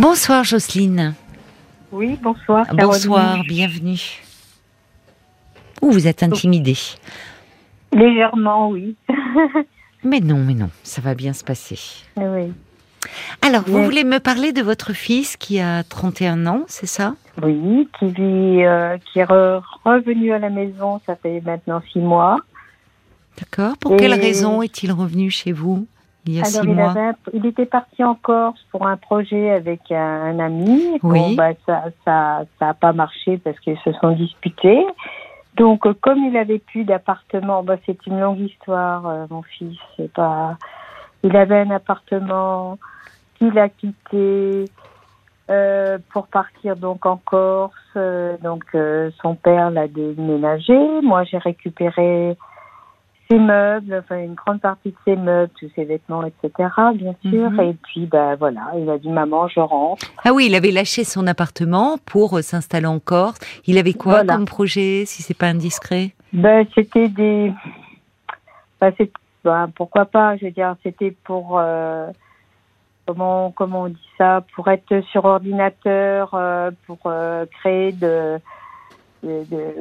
Bonsoir Jocelyne. Oui, bonsoir. Bonsoir, bienvenue. Ou vous êtes intimidée Légèrement, oui. mais non, mais non, ça va bien se passer. Oui. Alors, vous voulez me parler de votre fils qui a 31 ans, c'est ça? Oui, qui vit, euh, qui est revenu à la maison, ça fait maintenant six mois. D'accord. Pour quelle raison est-il revenu chez vous? Il y a six mois il, était parti en Corse pour un projet avec un, ami. Oui. bah, ça, ça, ça a pas marché parce qu'ils se sont disputés. Donc, comme il avait plus d'appartement, bah, c'est une longue histoire, euh, mon fils. C'est pas. Il avait un appartement qu'il a quitté euh, pour partir donc en Corse. Euh, donc, son père l'a déménagé. Moi, j'ai récupéré ses meubles, enfin une grande partie de ses meubles, tous ses vêtements, etc. Bien sûr. Mhm. Et puis, ben voilà, il a dit maman, je rentre. Ah oui, il avait lâché son appartement pour euh, s'installer en Corse. Il avait quoi comme projet, si c'est pas indiscret? Ben c'était des, ben, ben, pourquoi pas. Je veux dire, c'était pour euh, comment comment on dit ça, pour être sur ordinateur, euh, pour créer de, de, de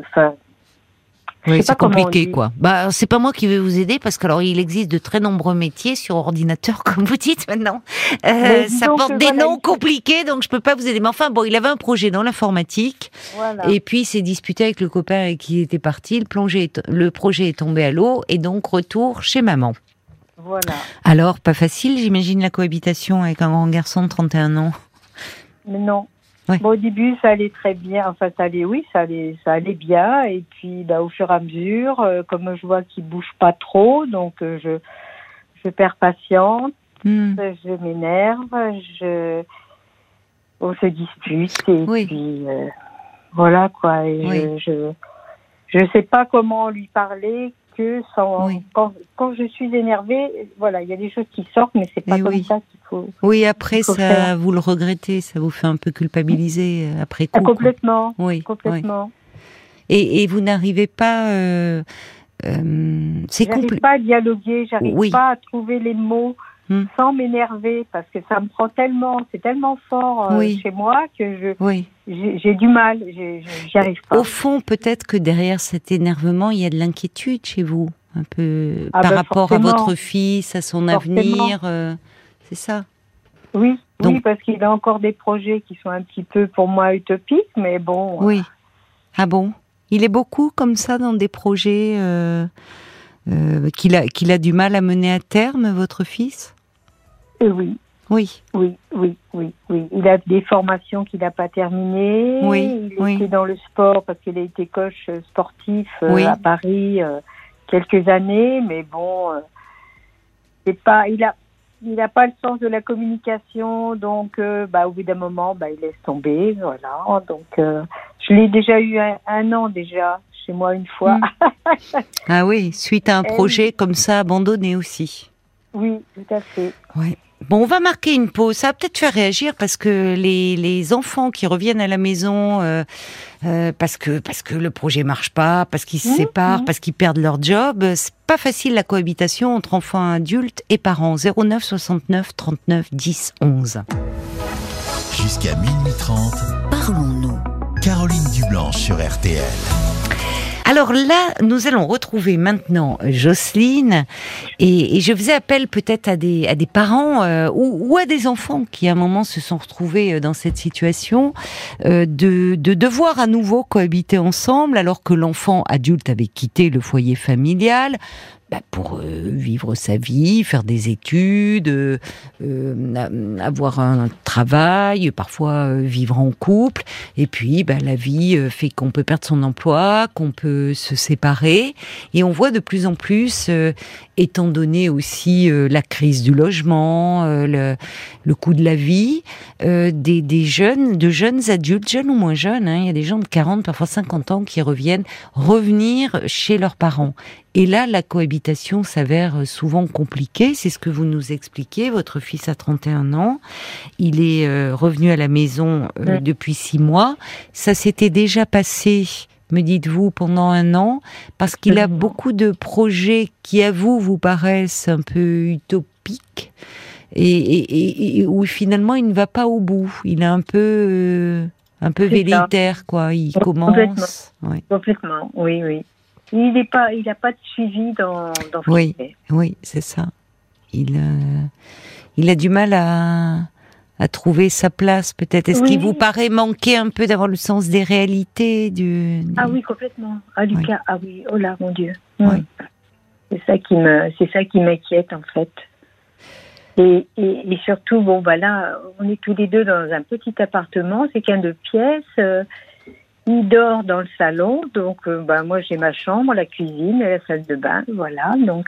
oui, c'est compliqué, quoi. Bah, c'est pas moi qui vais vous aider parce qu'alors il existe de très nombreux métiers sur ordinateur, comme vous dites maintenant. Euh, ça porte des noms compliqués, donc je peux pas vous aider. Mais enfin, bon, il avait un projet dans l'informatique, et puis il s'est disputé avec le copain avec qui il était parti. Le, plongé, le projet est tombé à l'eau, et donc retour chez maman. Voilà. Alors, pas facile, j'imagine, la cohabitation avec un grand garçon de 31 ans? Mais non, au début, ça allait très bien. Enfin, ça allait, oui, ça allait, ça allait bien. Et puis, bah, au fur et à mesure, euh, comme je vois qu'il bouge pas trop, donc euh, je, je perds patience, hmm. je m'énerve, je, on se dispute et puis euh, voilà quoi. Et je, je, sais pas comment lui parler, sans, quand, je suis énervée, voilà, il y a des choses qui sortent, mais c'est pas comme ça qu'il faut. Oui, après ça, vous le regrettez, ça vous fait un peu culpabiliser euh, après ah, coup. complètement. Oui, complètement. Et, vous n'arrivez pas. Euh, euh, c'est pas à dialoguer, j'arrive pas à trouver les mots. Hmm. sans m'énerver parce que ça me prend tellement, c'est tellement fort euh, chez moi que je, j'ai du mal, j'y arrive pas. Au fond, peut-être que derrière cet énervement, il y a de l'inquiétude chez vous, un peu ah par ben, rapport à votre fils, à son avenir, euh, c'est ça. Oui, oui, parce qu'il a encore des projets qui sont un petit peu pour moi utopiques, mais bon. Euh, oui. Ah bon? Il est beaucoup comme ça dans des projets qu'il a qu'il a du mal à mener à terme, votre fils? Oui. Oui. Oui, oui, oui, oui. Il a des formations qu'il n'a pas terminées. Oui. Il était dans le sport parce qu'il a été coach sportif euh, à Paris euh, quelques années, mais bon, euh, c'est pas. Il a. Il n'a pas le sens de la communication, donc bah, au bout d'un moment, bah, il laisse tomber, voilà. Donc, je l'ai déjà eu un, an déjà chez moi une fois. Hmm. ah oui, suite à un projet comme ça abandonné aussi. Oui, tout à fait. Ouais. Bon, on va marquer une pause. Ça va peut-être faire réagir parce que les, les enfants qui reviennent à la maison euh, euh, parce que parce que le projet marche pas, parce qu'ils se mmh, séparent, mmh. parce qu'ils perdent leur job, c'est pas facile la cohabitation entre enfants adultes et parents. 09 69 39 10 11. Jusqu'à minuit 30, parlons-nous. Caroline Dublanche sur RTL. Alors là, nous allons retrouver maintenant Jocelyne et, je faisais appel peut-être à des, parents euh, ou, à des enfants qui à un moment se sont retrouvés euh, dans cette situation euh, de devoir à nouveau cohabiter ensemble alors que l'enfant adulte avait quitté le foyer familial, bah, pour euh, vivre sa vie, faire des études, euh, euh, avoir un travail, parfois vivre en couple. Et puis, bah, la vie fait qu'on peut perdre son emploi, qu'on peut se séparer. Et on voit de plus en plus, étant donné aussi la crise du logement, le, le coût de la vie, des, des, jeunes, de jeunes adultes, jeunes ou moins jeunes, hein, il y a des gens de 40, parfois 50 ans qui reviennent, revenir chez leurs parents. Et là, la cohabitation s'avère souvent compliquée. C'est ce que vous nous expliquez. Votre fils a 31 ans. Il est euh, revenu à la maison euh, depuis six mois. Ça s'était déjà passé, me dites-vous, pendant un an, parce qu'il a beaucoup de projets qui, à vous, vous paraissent un peu utopiques. et, où finalement il ne va pas au bout. Il est un peu, euh, un peu velléitaire, quoi. Il commence. Complètement. oui, oui. Il n'est pas, il n'a pas de suivi dans, dans Oui, oui, c'est ça. Il, euh, il a du mal à, à trouver sa place, peut-être. Est-ce qu'il vous paraît manquer un peu d'avoir le sens des réalités du, Ah oui, complètement. Ah Lucas, ah oui, oh là, mon Dieu. Oui. C'est ça qui me, c'est ça qui m'inquiète en fait. Et, et, surtout, bon, bah là, on est tous les deux dans un petit appartement, c'est qu'un de pièces. Euh, il dort dans le salon, donc euh, bah, moi j'ai ma chambre, la cuisine et la salle de bain, voilà. Donc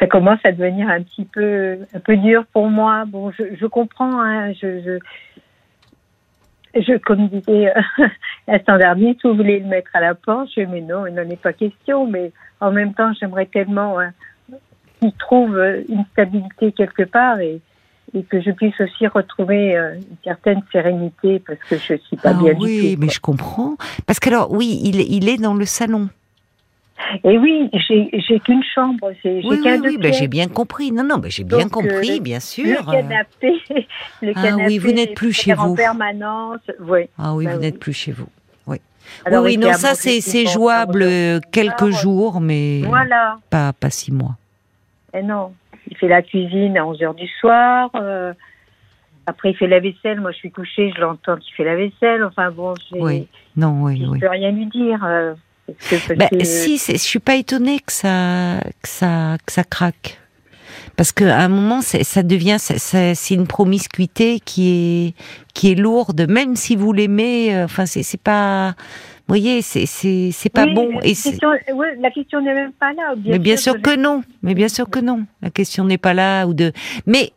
ça commence à devenir un petit peu dur pour moi. Bon, je, comprends, hein, je, je, je comme disait euh, l'instant dernier, vous voulez le mettre à la je mais non, il n'en est pas question. Mais en même temps, j'aimerais tellement hein, qu'il trouve une stabilité quelque part et et que je puisse aussi retrouver euh, une certaine sérénité parce que je suis pas ah bien oui, du tout. Oui, mais je comprends. Parce que alors, oui, il, il est dans le salon. Et oui, j'ai qu'une chambre, j'ai oui, oui, oui ben, j'ai bien compris. Non, non, ben, j'ai bien compris, euh, bien sûr. Le canapé, le ah oui, vous n'êtes plus chez vous. En permanence, oui. Ah oui, ben vous n'êtes plus chez vous. Oui. Alors, oui, non, ça c'est jouable quelques jours, mais voilà. pas pas six mois. Et non, fait la cuisine à 11 heures du soir. Euh, après, il fait la vaisselle. Moi, je suis couchée, je l'entends qu'il fait la vaisselle. Enfin bon, oui. non, oui, je ne peux rien lui dire. Euh, bah, si, je suis pas étonnée que ça, que ça, que ça craque. Parce qu'à un moment, ça devient, c'est une promiscuité qui est, qui est lourde, même si vous l'aimez. Euh, enfin, c'est pas, vous voyez, c'est c'est pas bon. La question, la question n'est même pas là. Bien mais bien sûr, que non. Mais bien sûr que non. La question n'est pas là ou de. Mais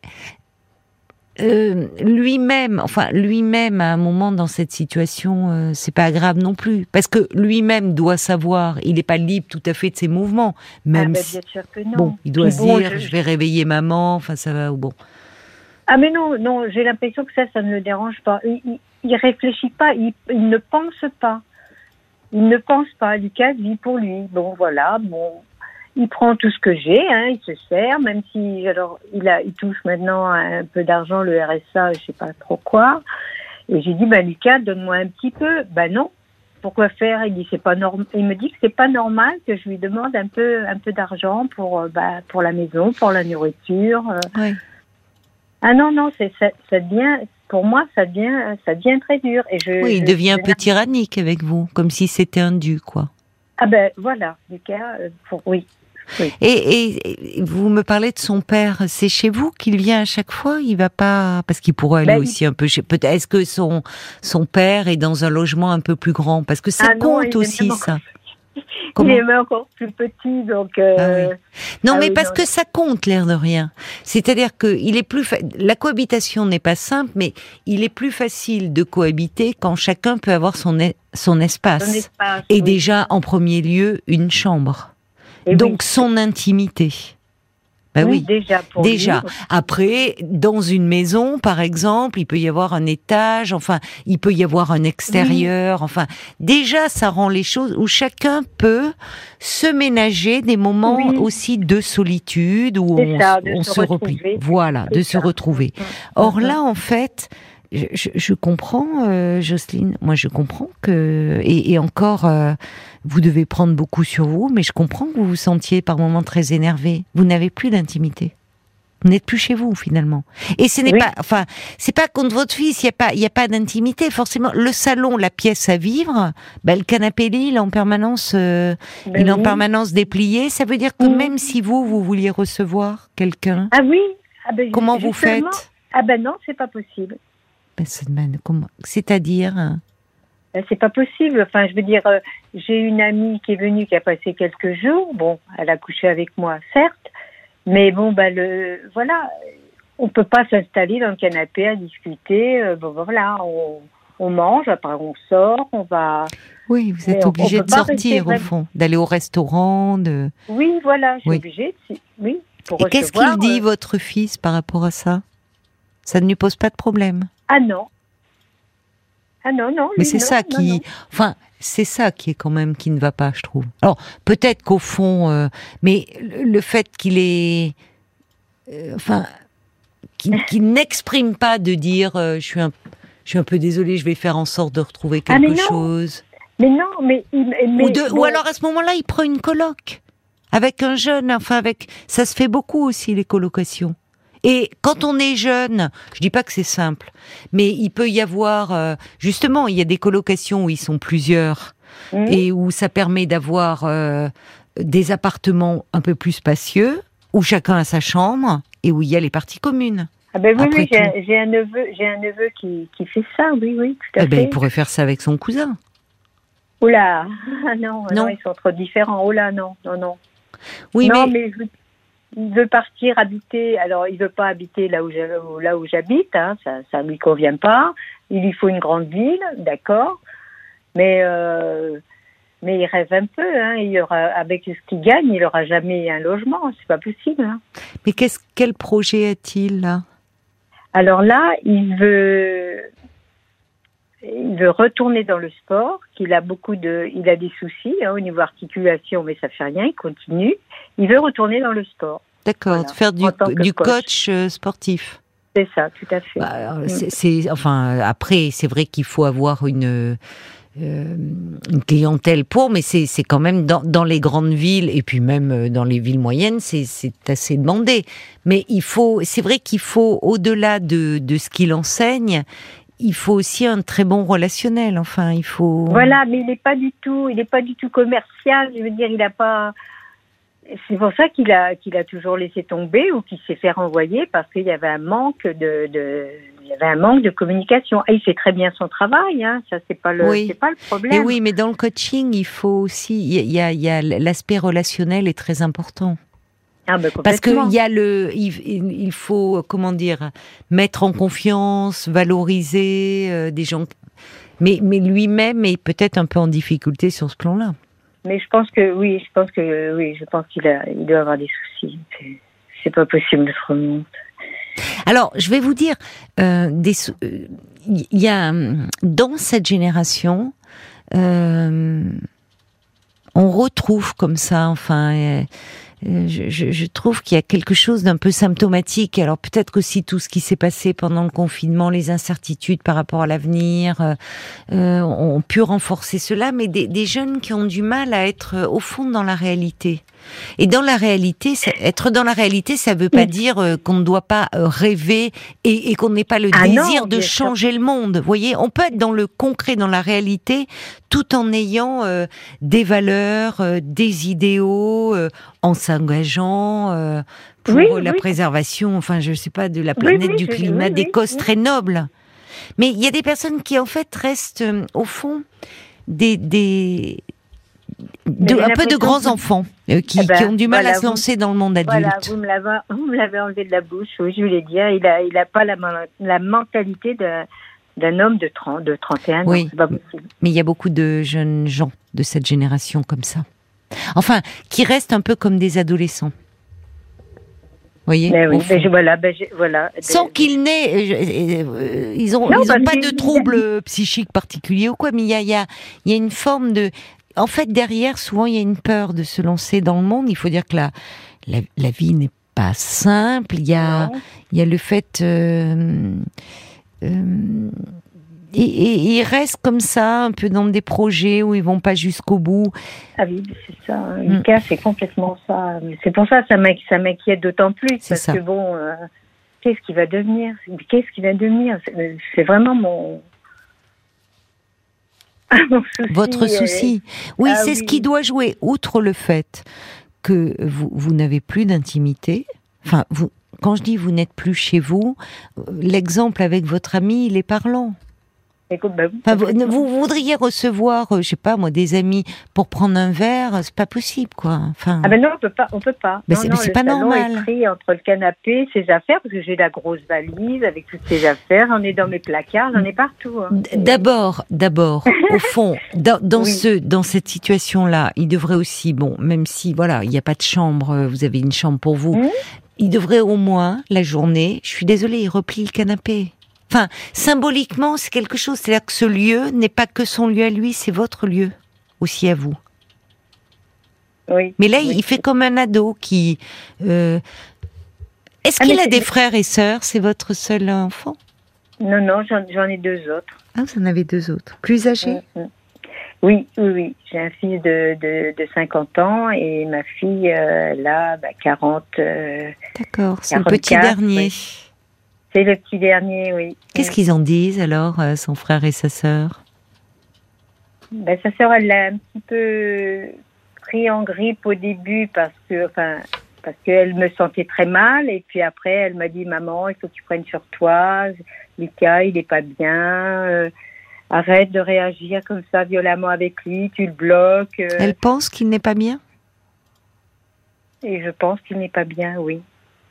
euh, lui-même, enfin lui-même à un moment dans cette situation, euh, c'est pas grave non plus, parce que lui-même doit savoir, il n'est pas libre tout à fait de ses mouvements, même ah, bien sûr que non. bon, il doit se dire, je... vais réveiller maman, enfin ça va ou bon. Ah mais non, non, j'ai l'impression que ça, ça ne le dérange pas. Il, il, réfléchit pas, il, il, ne pense pas. Il ne pense pas. Lucas vit pour lui. Bon voilà, bon, il prend tout ce que j'ai, hein, il se sert, même si alors il a, il touche maintenant un peu d'argent, le RSA, je sais pas trop quoi. Et j'ai dit, bah Lucas, donne-moi un petit peu. Ben non. Pourquoi faire? Il dit c'est pas normal. Il me dit que c'est pas normal que je lui demande un peu, un peu d'argent pour, euh, bah, pour la maison, pour la nourriture. Euh. Oui. Ah non non, c'est ça, ça devient, pour moi, ça devient, ça devient très dur. Et je, oui, il devient un peu tyrannique avec vous, comme si c'était un dû, quoi. Ah ben voilà, Lucas, euh, pour, oui, et, vous me parlez de son père. C'est chez vous qu'il vient à chaque fois? Il va pas parce qu'il pourrait aller ben, aussi un peu chez. Peut-être est-ce que son son père est dans un logement un peu plus grand? Parce que ça ah compte aussi ça. Il est encore plus petit, donc. Euh, ah non, ah mais parce que ça compte l'air de rien. C'est-à-dire que il est plus la cohabitation n'est pas simple, mais il est plus facile de cohabiter quand chacun peut avoir son son espace. et déjà en premier lieu une chambre. Donc son intimité. Ben oui, déjà. Pour déjà. Après, dans une maison, par exemple, il peut y avoir un étage, enfin, il peut y avoir un extérieur, enfin, déjà, ça rend les choses où chacun peut se ménager des moments aussi de solitude où on, se, replie. Voilà, de se retrouver. Or là, en fait, je, comprends, euh, Jocelyne. Moi, je comprends que et, encore, euh, vous devez prendre beaucoup sur vous, mais je comprends que vous vous sentiez par moments très énervé. Vous n'avez plus d'intimité. Vous n'êtes plus chez vous finalement. Et ce n'est pas, enfin, c'est pas contre votre fils. Il y a pas, il y a pas d'intimité forcément. Le salon, la pièce à vivre, ben, le canapé lit, il est en permanence, euh, ben il est en permanence déplié. Ça veut dire que même si vous, vous vouliez recevoir quelqu'un, ah oui, ah ben, comment vous faites? Ah ben non, c'est pas possible. C'est-à-dire hein ben, C'est pas possible. Enfin, je veux dire, euh, j'ai une amie qui est venue, qui a passé quelques jours. Bon, elle a couché avec moi, certes, mais bon, ben le, voilà, on peut pas s'installer dans le canapé à discuter. Euh, bon, ben, voilà, on, mange, après on sort, on va. Oui, vous êtes obligé de sortir au fond, d'aller au restaurant, de. Oui, voilà, je suis obligée. Oui. Et qu'est-ce qu'il dit euh, votre fils par rapport à ça? Ça ne lui pose pas de problème? Ah non. Ah non, non. Mais c'est ça qui, enfin, c'est ça qui est quand même qui ne va pas, je trouve. Alors peut-être qu'au fond, euh, mais le, fait qu'il est, euh, enfin, qui, qui n'exprime pas de dire euh, je suis un je suis un peu désolée, je vais faire en sorte de retrouver Ah, quelque mais non. chose. Mais non, mais. mais Ou, de- bon, ou alors à ce moment-là, il prend une coloc avec un jeune. Enfin, avec ça se fait beaucoup aussi les colocations. Et quand on est jeune, je dis pas que c'est simple, mais il peut y avoir euh, justement, il y a des colocations où ils sont plusieurs hum, et où ça permet d'avoir euh, des appartements un peu plus spacieux, où chacun a sa chambre et où il y a les parties communes. Ah ben oui, oui, j'ai un neveu, j'ai un neveu qui, qui fait ça, oui, oui, tout à Eh ben, fait. il pourrait faire ça avec son cousin. Oh là, ah non, Non. non, ils sont trop différents. Oh là, non, non, non. Oui, non, mais, mais, je- il veut partir habiter. Alors, il veut pas habiter là où là où j'habite. Hein, ça, ça lui convient pas. Il lui faut une grande ville, d'accord. Mais euh, mais il rêve un peu. Hein, il aura avec ce qu'il gagne, il aura jamais un logement. C'est pas possible. Hein. mais qu'est-ce quel projet a-t-il là? Alors là, il veut, il veut retourner dans le sport, qu'il a beaucoup de, il a des soucis hein, au niveau articulation, mais ça fait rien, il continue. Il veut retourner dans le sport. D'accord, Voilà, faire du, coach. coach euh, sportif. C'est ça, tout à fait. Bah, alors, c'est enfin après c'est vrai qu'il faut avoir une euh, une clientèle pour, mais c'est quand même dans, dans les grandes villes et puis même euh, dans les villes moyennes c'est c'est assez demandé. Mais il faut c'est vrai qu'il faut au-delà de de ce qu'il enseigne, il faut aussi un très bon relationnel. Enfin il faut. Voilà, mais il n'est pas du tout, il n'est pas du tout commercial. Je veux dire, il n'a pas. C'est pour ça qu'il a qu'il a toujours laissé tomber ou qu'il s'est fait renvoyer parce qu'il y avait un manque de, de il y avait un manque de communication. Et il fait très bien son travail, hein. Ça c'est pas le Oui. c'est pas le problème. Et oui, mais dans le coaching, il faut aussi, il y a- il y a, l'aspect relationnel est très important. Ah, ben, Parce qu'il y a le, il faut comment dire, mettre en confiance, valoriser euh, des gens, mais mais lui-même est peut-être un peu en difficulté sur ce plan-là. Mais je pense que oui, je pense que oui, je pense qu'il a, il doit avoir des soucis. C'est- pas possible autrement. Alors, je vais vous dire, euh, euh, y a hum, dans cette génération, euh, on retrouve comme ça, enfin. Euh, je, je- je trouve qu'il y a quelque chose d'un peu symptomatique. Alors peut-être qu'aussi tout ce qui s'est passé pendant le confinement, les incertitudes par rapport à l'avenir, euh, euh, ont pu renforcer cela, mais des, des jeunes qui ont du mal à être euh, au fond dans la réalité. Et dans la réalité, ça- être dans la réalité, ça veut pas Oui. dire euh, qu'on ne doit pas rêver et, et qu'on n'ait pas le Ah non, désir de sûr. changer le monde. Vous voyez, on peut être dans le concret, dans la réalité, tout en ayant euh, des valeurs, euh, des idéaux, euh, en s'engageant pour Oui, la oui. préservation, enfin, je sais pas, de la planète, oui, du climat, des causes très nobles. Mais il y a des personnes qui, en fait, restent, au fond, des, des, de- un peu de grands que- enfants euh, qui, Eh ben, qui ont du mal voilà, à se vous- lancer dans le monde adulte. Voilà, vous me l'avez, enlevé de la bouche. Oui, je voulais dire, il a, il a pas la, la mentalité de- d'un homme de 30, de 31 ans. Oui. C'est pas possible. Mais il y a beaucoup de jeunes gens de cette génération comme ça. Enfin, qui restent un peu comme des adolescents. Vous voyez Mais oui, au fond. mais je- voilà, ben, j'ai- voilà. Sans qu'ils n'aient, euh, euh, euh, ils ont, Non, ils ont parce pas de troubles psychiques particuliers ou quoi, mais il y a, il y a, il y a une forme de, en fait, derrière, souvent, il y a une peur de se lancer dans le monde. Il faut dire que la, la, la vie n'est pas simple. Il y a, Non. il y a le fait, euh, euh, et, et- ils restent comme ça, un peu dans des projets où ils vont pas jusqu'au bout. Ah oui, c'est ça. Mm. Lucas, c'est complètement ça. C'est pour ça que ça m'inqui- ça m'inquiète d'autant plus. Parce ça. que bon, euh, qu'est-ce qui va devenir? Qu'est-ce qui va devenir? C'est- C'est vraiment mon. mon souci. Votre euh, souci. Oui, ah c'est ce qui doit jouer, outre le fait que vous, vous n'avez plus d'intimité. Enfin, vous, quand je dis vous n'êtes plus chez vous, euh, l'exemple avec votre ami, il est parlant. Écoute, bah Enfin, vous, vous voudriez recevoir, euh, je sais pas moi, des amis pour prendre un verre, c'est pas possible, quoi. Enfin, Ah ben non, on peut pas, on peut pas. Non, c'est- non, mais c'est pas normal. est pris entre le canapé, ses affaires, parce que j'ai la grosse valise avec toutes ses affaires. J'en ai dans mes placards, j'en ai partout. hein. D'abord, d'abord, au fond, dans, dans Oui. ce, dans cette situation-là, il devrait aussi, bon, même si, voilà, il n'y a pas de chambre, euh, vous avez une chambre pour vous, Mhm. il devrait au moins, la journée, je suis désolée, il replie le canapé. Enfin, symboliquement, c'est quelque chose. C'est-à-dire que ce lieu n'est pas que son lieu à lui, c'est votre lieu, aussi à vous. Oui. Mais là, Oui. il fait comme un ado qui... euh, Est-ce qu'il a des frères et sœurs? C'est votre seul enfant? Non, non, j'en ai deux autres. Ah, vous en avez deux autres. Plus âgés? Oui, oui, oui. J'ai un fils de, de, 50 ans et ma fille, là, 40. D'accord, c'est le petit dernier. C'est le petit dernier, oui. Qu'est-ce qu'ils en disent alors, son frère et sa sœur? Ben, Sa sœur, elle l'a un petit peu pris en grippe au début parce que, enfin, parce qu'elle me sentait très mal. Et puis après, elle m'a dit, maman, il faut que tu prennes sur toi. Lucas, il n'est pas bien. Euh, arrête de réagir comme ça violemment avec lui. Tu le bloques. Euh. Elle pense qu'il n'est pas bien? Et je pense qu'il n'est pas bien, oui.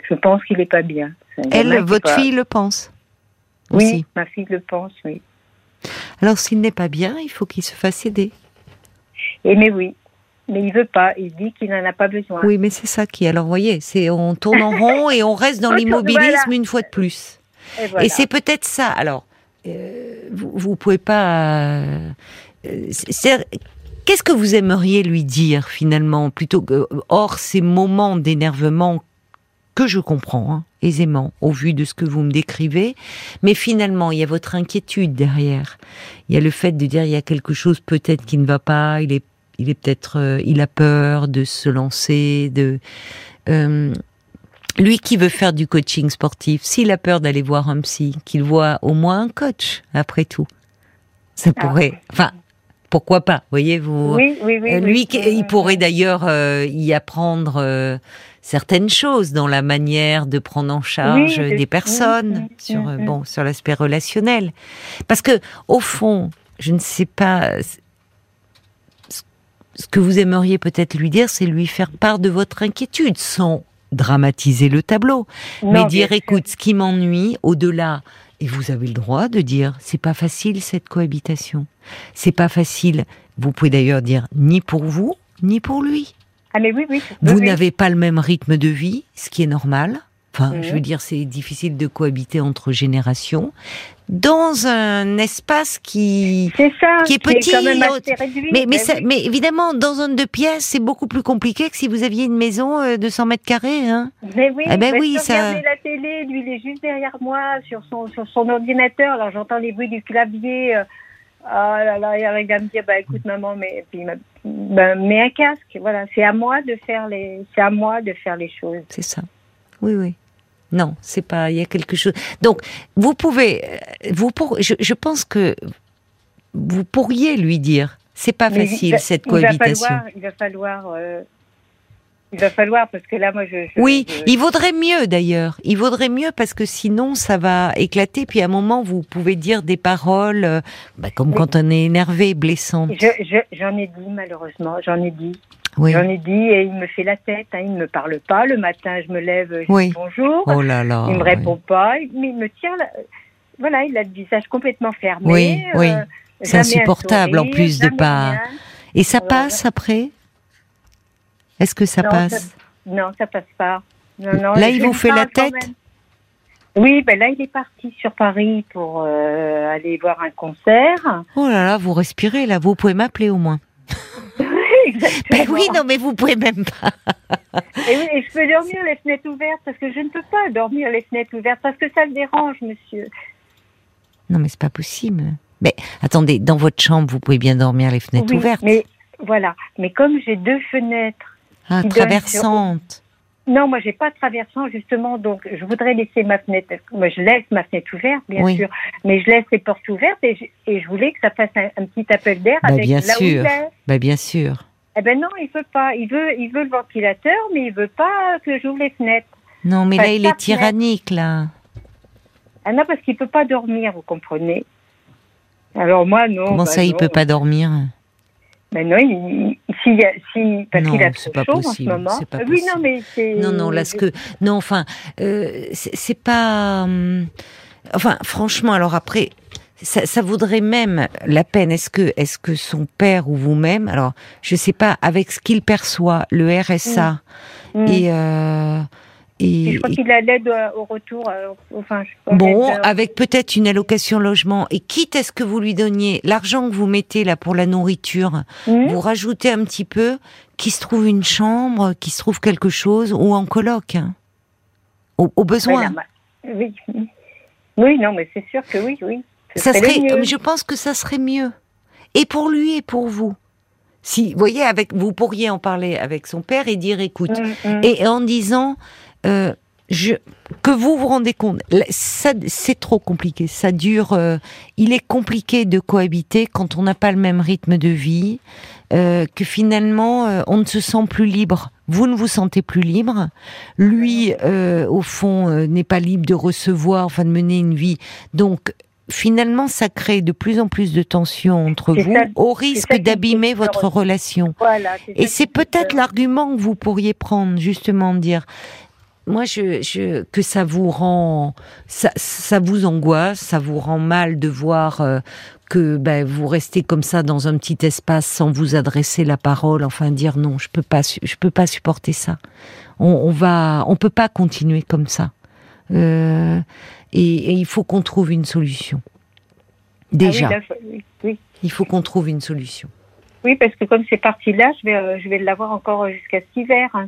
Je pense qu'il n'est pas bien. Elle, votre fille le pense Oui, ma fille le pense, oui. Alors s'il n'est pas bien, il faut qu'il se fasse aider. Et mais oui, mais il veut pas. Il dit qu'il n'en a pas besoin. Oui, mais c'est ça qui. Alors, voyez, c'est on tourne en rond et on reste dans l'immobilisme une fois de plus. Et, c'est peut-être ça. Alors, euh, vous, vous pouvez pas. Euh, qu'est-ce que vous aimeriez lui dire finalement, plutôt que hors ces moments d'énervement que je comprends hein, aisément au vu de ce que vous me décrivez, mais finalement il y a votre inquiétude derrière. Il y a le fait de dire il y a quelque chose peut-être qui ne va pas, il est il est peut-être, euh, il a peur de se lancer, de euh, lui qui veut faire du coaching sportif, s'il a peur d'aller voir un psy, qu'il voit au moins un coach, après tout. Ça ah. pourrait, enfin, pourquoi pas, voyez-vous oui, oui, oui, euh, Lui, il pourrait d'ailleurs y apprendre certaines choses dans la manière de prendre en charge des personnes sur bon sur l'aspect relationnel, parce que au fond, je ne sais pas ce que vous aimeriez peut-être lui dire, c'est lui faire part de votre inquiétude, sans dramatiser le tableau, mais dire écoute, ce qui m'ennuie, au-delà, et vous avez le droit de dire, c'est pas facile cette cohabitation, c'est pas facile. Vous pouvez d'ailleurs dire ni pour vous, ni pour lui. Ah mais oui, oui. Vous n'avez pas le même rythme de vie, ce qui est normal. Enfin, je veux dire, c'est difficile de cohabiter entre générations dans un espace qui qui est petit. mais mais, mais, évidemment, dans un deux pièces, c'est beaucoup plus compliqué que si vous aviez une maison euh, de 100 mètres carrés. Hein. Mais oui, eh ben oui, ça. la télé, lui il est juste derrière moi sur son sur son ordinateur. Alors j'entends les bruits du clavier. Euh, ah là là, il arrive à me dire, bah écoute maman, mais puis bah, mets un casque. Voilà, c'est à moi de faire les, c'est à moi de faire les choses. C'est ça. Oui, oui. Non, c'est pas. Il y a quelque chose. Donc, vous pouvez, vous pour, je, pense que vous pourriez lui dire, c'est pas facile cette cohabitation. Il va falloir. Euh, il va falloir parce que là, moi, je. oui, il vaudrait mieux d'ailleurs. Il vaudrait mieux parce que sinon, ça va éclater. Puis à un moment, vous pouvez dire des paroles, euh, bah, comme quand on est énervé, blessantes. J'en ai dit malheureusement, j'en ai dit. J'en ai dit et il me fait la tête, hein, il ne me parle pas. Le matin, je me lève, je dis bonjour. Oh là là, il me répond pas, mais il me tient. Voilà, il a le visage complètement fermé. Oui, euh, oui. C'est insupportable en plus de pas. Et ça passe après? Est-ce que ça passe? Non, ça passe pas. là, il vous fait la tête? oui, ben là, il est parti sur Paris pour euh, aller voir un concert. Oh là là, vous respirez là, vous pouvez m'appeler au moins. Ben oui, non, mais vous pouvez même pas. et oui, je peux dormir les fenêtres ouvertes parce que je ne peux pas dormir les fenêtres ouvertes parce que ça le dérange, monsieur. Non, mais c'est pas possible. Mais attendez, dans votre chambre, vous pouvez bien dormir les fenêtres ouvertes. Mais voilà, mais comme j'ai deux fenêtres ah, traversantes. Non, moi j'ai pas de traversant justement, donc je voudrais laisser ma fenêtre. Moi je laisse ma fenêtre ouverte, bien sûr, mais je laisse les portes ouvertes et je, et je voulais que ça fasse un, petit appel d'air bah, avec bien là sûr. où bah, bien sûr. Eh ben non, il veut pas. Il veut, il veut le ventilateur, mais il veut pas que j'ouvre les fenêtres. Non, mais là il est tyrannique là. Ah non, parce qu'il peut pas dormir, vous comprenez. Alors moi non. Comment bah ça, il peut pas dormir? Mais non, il, si, si, parce qu'il a trop pas chaud possible, en ce moment. Pas oui, non, mais c'est. Non, non, là, ce que. Non, enfin, euh, c'est pas. Hum, enfin, franchement, alors après. Ça, ça vaudrait même la peine. Est-ce que, est-ce que son père ou vous-même, alors je sais pas, avec ce qu'il perçoit, le RSA mm. Mm. et euh, et, je crois qu'il a l'aide euh, au retour. Euh, enfin, bon, euh, avec peut-être une allocation logement. Et quitte à ce que vous lui donniez l'argent que vous mettez là pour la nourriture, hmm. vous rajoutez un petit peu, qu'il se trouve une chambre, qu'il se trouve quelque chose, ou en coloc. Hein. au, besoin. oui. oui, non, mais c'est sûr que oui, oui. Ça serait, je pense que ça serait mieux. Et pour lui et pour vous. Si, vous voyez, avec, vous pourriez en parler avec son père et dire, écoute, mm, mm. et en disant, euh, je, que vous vous rendez compte, c'est trop compliqué. Ça dure. Euh, il est compliqué de cohabiter quand on n'a pas le même rythme de vie, euh, que finalement euh, on ne se sent plus libre. Vous ne vous sentez plus libre. Lui, au fond, n'est pas libre de recevoir, enfin de mener une vie. Donc finalement, ça crée de plus en plus de tensions entre vous, au risque d'abîmer votre relation. Et c'est peut-être l'argument que vous pourriez prendre, justement, de dire moi, je, que ça vous rend, ça, ça, vous angoisse, ça vous rend mal de voir euh, que ben, vous restez comme ça dans un petit espace sans vous adresser la parole, enfin dire non, je peux pas, je peux pas supporter ça. On, on va, on peut pas continuer comme ça. Euh, et, il faut qu'on trouve une solution. Déjà, ah oui, il faut qu'on trouve une solution. Oui, parce que comme c'est parti là, je vais, euh, je vais l'avoir encore jusqu'à cet hiver. Hein.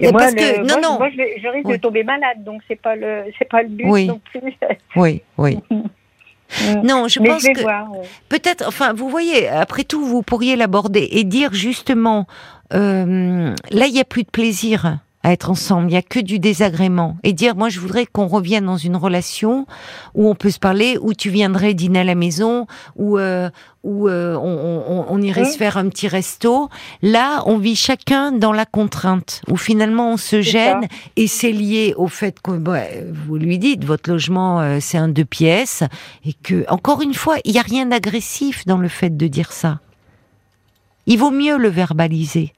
Et moi, que, non, non. moi je, risque de tomber malade, donc c'est pas le, c'est pas le but oui. non plus. Oui, oui. non, je pense que peut-être, enfin, vous voyez, après tout, vous pourriez l'aborder et dire justement, euh, là, il n'y a plus de plaisir à être ensemble. Il n'y a que du désagrément. Et dire, moi, je voudrais qu'on revienne dans une relation où on peut se parler, où tu viendrais dîner à la maison, où, euh, où euh, on, irait se faire un petit resto. Là, on vit chacun dans la contrainte, où finalement on se gêne, et c'est lié au fait que bah, vous lui dites, votre logement, euh, c'est un deux pièces, et que, encore une fois, il n'y a rien d'agressif dans le fait de dire ça. Il vaut mieux le verbaliser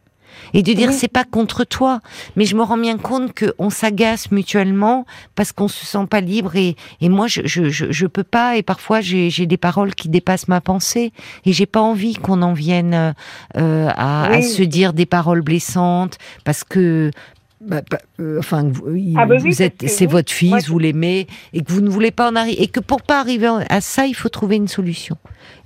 et de dire c'est pas contre toi, mais je me rends bien compte qu'on s'agace mutuellement parce qu'on se sent pas libre et, et moi je, je, je, peux pas. Et parfois j'ai des paroles qui dépassent ma pensée et j'ai pas envie qu'on en vienne euh, à, à, se dire des paroles blessantes parce que bah, bah, euh, enfin, ah, bah vous êtes, c'est votre fils, vous l'aimez, et que vous ne voulez pas en arriver, et que pour pas arriver à ça, il faut trouver une solution.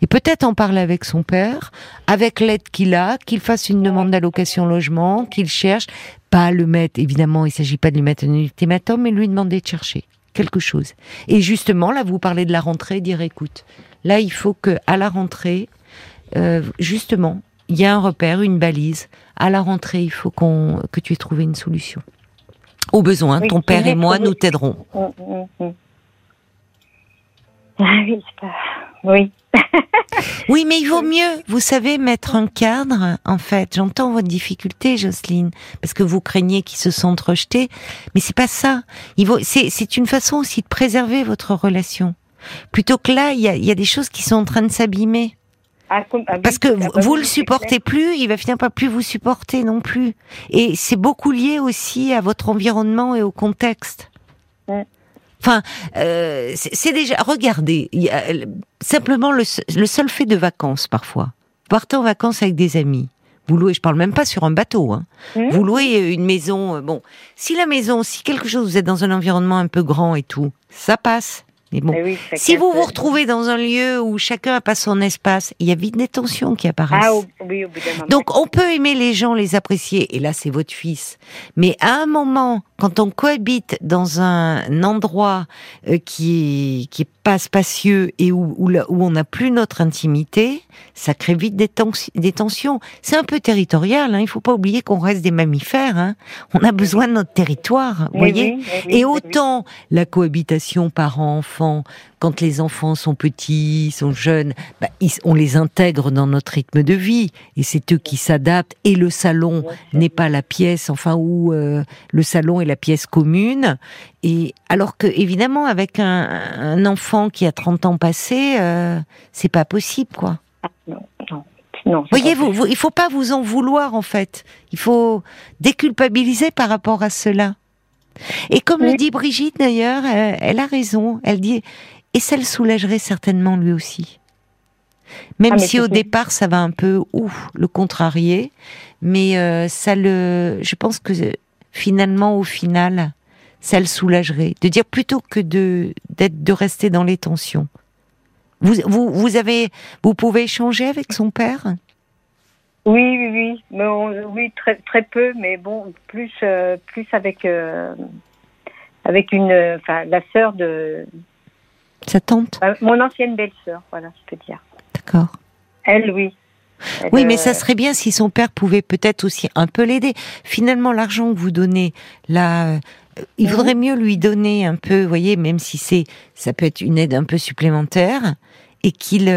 Et peut-être en parler avec son père, avec l'aide qu'il a, qu'il fasse une demande d'allocation logement, qu'il cherche, pas le mettre, évidemment, il s'agit pas de lui mettre un ultimatum, mais lui demander de chercher quelque chose. Et justement, là, vous parlez de la rentrée, dire, écoute, là, il faut que à la rentrée, euh, justement, il y a un repère, une balise. À la rentrée, il faut qu'on que tu aies trouvé une solution. Au besoin, ton père et moi, nous t'aiderons. Mm, mm, mm. Ah oui, oui. oui, mais il vaut mieux, vous savez, mettre un cadre, en fait. J'entends votre difficulté, Jocelyne, parce que vous craignez qu'ils se sentent rejetés, mais c'est pas ça. Il vaut, c'est, une façon aussi de préserver votre relation. Plutôt que là, il y a, y a des choses qui sont en train de s'abîmer. Parce que vous, vous le supportez plus, il va finir par plus vous supporter non plus. Et c'est beaucoup lié aussi à votre environnement et au contexte. Enfin, euh, c'est déjà. Regardez, y a, simplement le, le, seul fait de vacances parfois. Partez en vacances avec des amis. Vous louez, je parle même pas sur un bateau. Hein. Mmh. Vous louez une maison. Euh, bon, si la maison, si quelque chose, vous êtes dans un environnement un peu grand et tout, ça passe. Mais bon, si vous vous retrouvez dans un lieu où chacun a pas son espace, il y a vite des tensions qui apparaissent. Ah, oui, Donc on peut aimer les gens, les apprécier, et là c'est votre fils. Mais à un moment, quand on cohabite dans un endroit euh, qui est qui est pas spacieux et où où, où on n'a plus notre intimité, ça crée vite des, des tensions. C'est un peu territorial. Hein. Il faut pas oublier qu'on reste des mammifères. Hein. On a besoin de notre territoire, vous voyez. et autant la cohabitation parent-enfant quand les enfants sont petits, sont jeunes, bah, on les intègre dans notre rythme de vie et c'est eux qui s'adaptent. Et le salon n'est pas la pièce, enfin où euh, le salon est la pièce commune. Et alors que évidemment avec un, enfant qui a 30 ans passés, euh, c'est pas possible quoi. Non, Voyez, vous, vous, il faut pas vous en vouloir en fait. Il faut déculpabiliser par rapport à cela. Et comme le dit Brigitte d'ailleurs, euh, elle, a raison. Elle dit et ça le soulagerait certainement lui aussi. Même ah, si au départ ça va un peu ouf le contrarier, mais euh, ça le, je pense que finalement au final ça le soulagerait de dire plutôt que de d'être de rester dans les tensions. Vous, vous, vous avez, vous pouvez échanger avec son père? Oui, oui, oui, oui, très, très peu, mais bon, plus, euh, plus avec, euh, avec une, enfin, la sœur de sa tante? Euh, mon ancienne belle-sœur, voilà, je peux dire. D'accord. Elle, oui. oui, mais ça serait bien si son père pouvait peut-être aussi un peu l'aider. Finalement, l'argent que vous donnez, là, il mhm. vaudrait mieux lui donner un peu, vous voyez, même si c'est, ça peut être une aide un peu supplémentaire, et qu'il.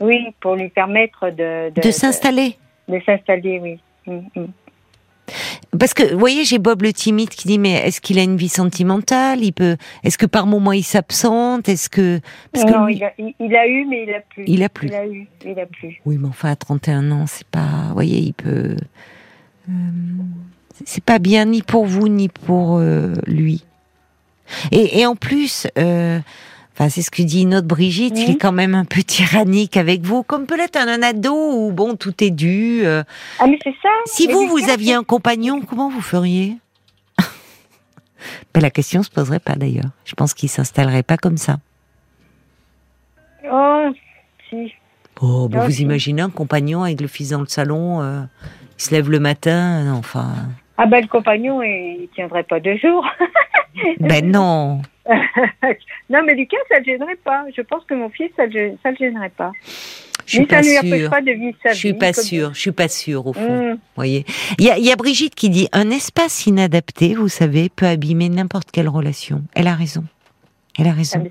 Oui, pour lui permettre de. De, s'installer. De, s'installer, oui. Mm, mm. Parce que, vous voyez, j'ai Bob le timide qui dit, mais est-ce qu'il a une vie sentimentale? Il peut, est-ce que par moment il s'absente? Est-ce que, non, il, a, eu, mais il a plus. Il a plus. Il a eu, il a plus. Oui, mais enfin, à 31 ans, c'est pas, vous voyez, il peut. Euh, c'est pas bien ni pour vous ni pour euh, lui. Et, et, en plus, euh, Enfin, c'est ce que dit notre Brigitte. Il est quand même un peu tyrannique avec vous, comme peut-être un, ado où bon, tout est dû. Euh. Ah mais c'est ça. Si vous, vous aviez un compagnon, comment vous feriez? Ben, La question se poserait pas d'ailleurs. Je pense qu'il s'installerait pas comme ça. Oh, si. Oh, ben, vous imaginez un compagnon avec le fils dans le salon, euh, il se lève le matin, enfin. Ah ben le compagnon, il tiendrait pas deux jours. ben non. non, mais Lucas, ça ne le gênerait pas. Je pense que mon fils, ça ne le gênerait pas. Je suis pas sûre. Pas de je suis pas sûre. Je suis pas sûre au fond. Mmh. Voyez. Il y a, y a, Brigitte qui dit un espace inadapté, vous savez, peut abîmer n'importe quelle relation. Elle a raison. Elle a raison.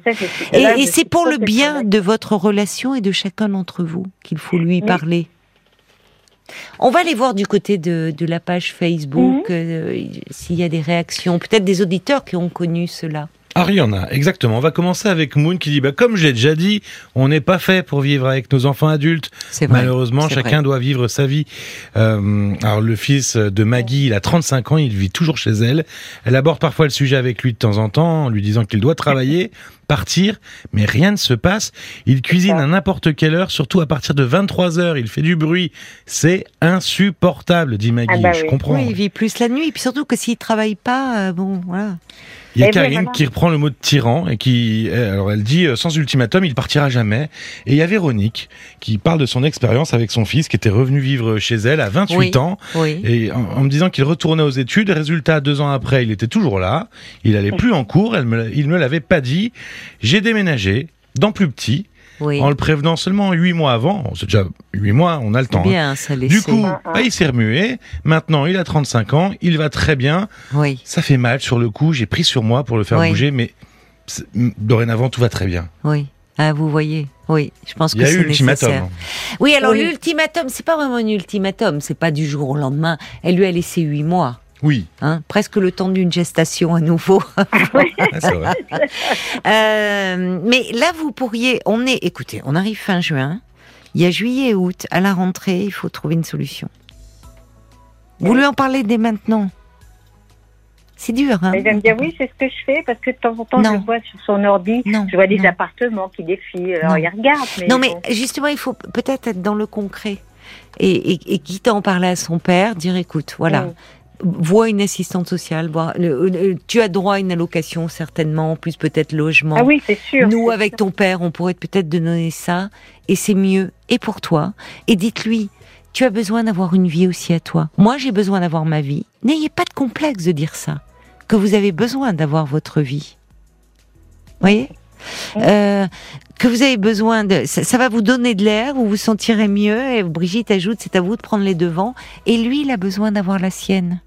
Ah, et, c'est pour le bien de votre relation et de chacun d'entre vous qu'il faut lui parler. On va aller voir du côté de, de la page Facebook mmh. euh, s'il y a des réactions, peut-être des auditeurs qui ont connu cela. Ah, il y en a, exactement. On va commencer avec Moon qui dit, bah, comme j'ai déjà dit, on n'est pas fait pour vivre avec nos enfants adultes. Malheureusement, chacun doit vivre sa vie. Euh, alors, le fils de Maggie, il a 35 ans, il vit toujours chez elle. Elle aborde parfois le sujet avec lui de temps en temps, en lui disant qu'il doit travailler, partir, mais rien ne se passe. Il cuisine à n'importe quelle heure, surtout à partir de 23 heures. Il fait du bruit. C'est insupportable, dit Maggie. Ah bah Je comprends. Oui, il vit plus la nuit. Et puis surtout que s'il travaille pas, euh, bon, voilà. Il y a Karine qui reprend le mot de tyran et qui, alors elle dit, euh, sans ultimatum, il partira jamais. Et il y a Véronique qui parle de son expérience avec son fils qui était revenu vivre chez elle à 28 ans. Et en, me disant qu'il retournait aux études. Résultat, deux ans après, il était toujours là. Il allait plus en cours. Elle me, il me l'avait pas dit. J'ai déménagé dans plus petit en le prévenant seulement huit mois avant. C'est déjà huit mois, on a le temps. Hein. Bien, ça du coup, bah, il s'est remué. Maintenant, il a 35 ans, il va très bien. Oui. Ça fait mal sur le coup. J'ai pris sur moi pour le faire bouger, mais dorénavant, tout va très bien. Oui. Ah, vous voyez. Oui, je pense que c'est nécessaire. Il y a eu l'ultimatum. Oui, alors l'ultimatum, c'est pas vraiment un ultimatum, c'est pas du jour au lendemain. Elle lui a laissé huit mois. Oui. Hein, presque le temps d'une gestation à nouveau. euh, mais là, vous pourriez. On est. Écoutez, on arrive fin juin. Il y a juillet et août. À la rentrée, il faut trouver une solution. Vous lui en parlez dès maintenant. C'est dur, hein Elle me oui, c'est ce que je fais, parce que de temps en temps, je vois sur son ordi, je vois des appartements qui défilent. Alors, il regarde. Mais non, mais justement, il faut peut-être être dans le concret. Et, et, et quitte à en parler à son père, dire écoute, voilà, mm vois une assistante sociale, tu as droit à une allocation certainement, plus peut-être logement. Ah oui, c'est sûr. Nous, avec ton père, on pourrait peut-être te donner ça, et c'est mieux, et pour toi. Et dites-lui, tu as besoin d'avoir une vie aussi à toi. Moi, j'ai besoin d'avoir ma vie. N'ayez pas de complexe de dire ça, que vous avez besoin d'avoir votre vie. Voyez? Euh, que vous avez besoin de, ça, ça va vous donner de l'air, vous vous sentirez mieux. Et Brigitte ajoute, c'est à vous de prendre les devants. Et lui, il a besoin d'avoir la sienne.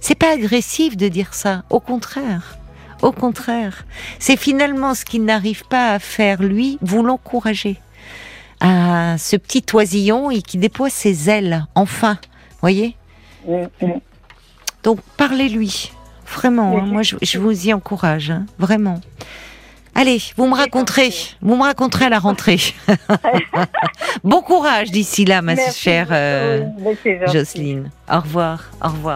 C'est pas agressif de dire ça, au contraire. Au contraire, c'est finalement ce qu'il n'arrive pas à faire lui, vous l'encouragez à ce petit oisillon et qui déploie ses ailes, enfin, voyez Donc parlez-lui, vraiment, hein. moi je, vous y encourage, hein, vraiment. Allez, vous me raconterez, vous me raconterez à la rentrée. bon courage d'ici là, ma chère euh, Jocelyne. Au revoir, au revoir.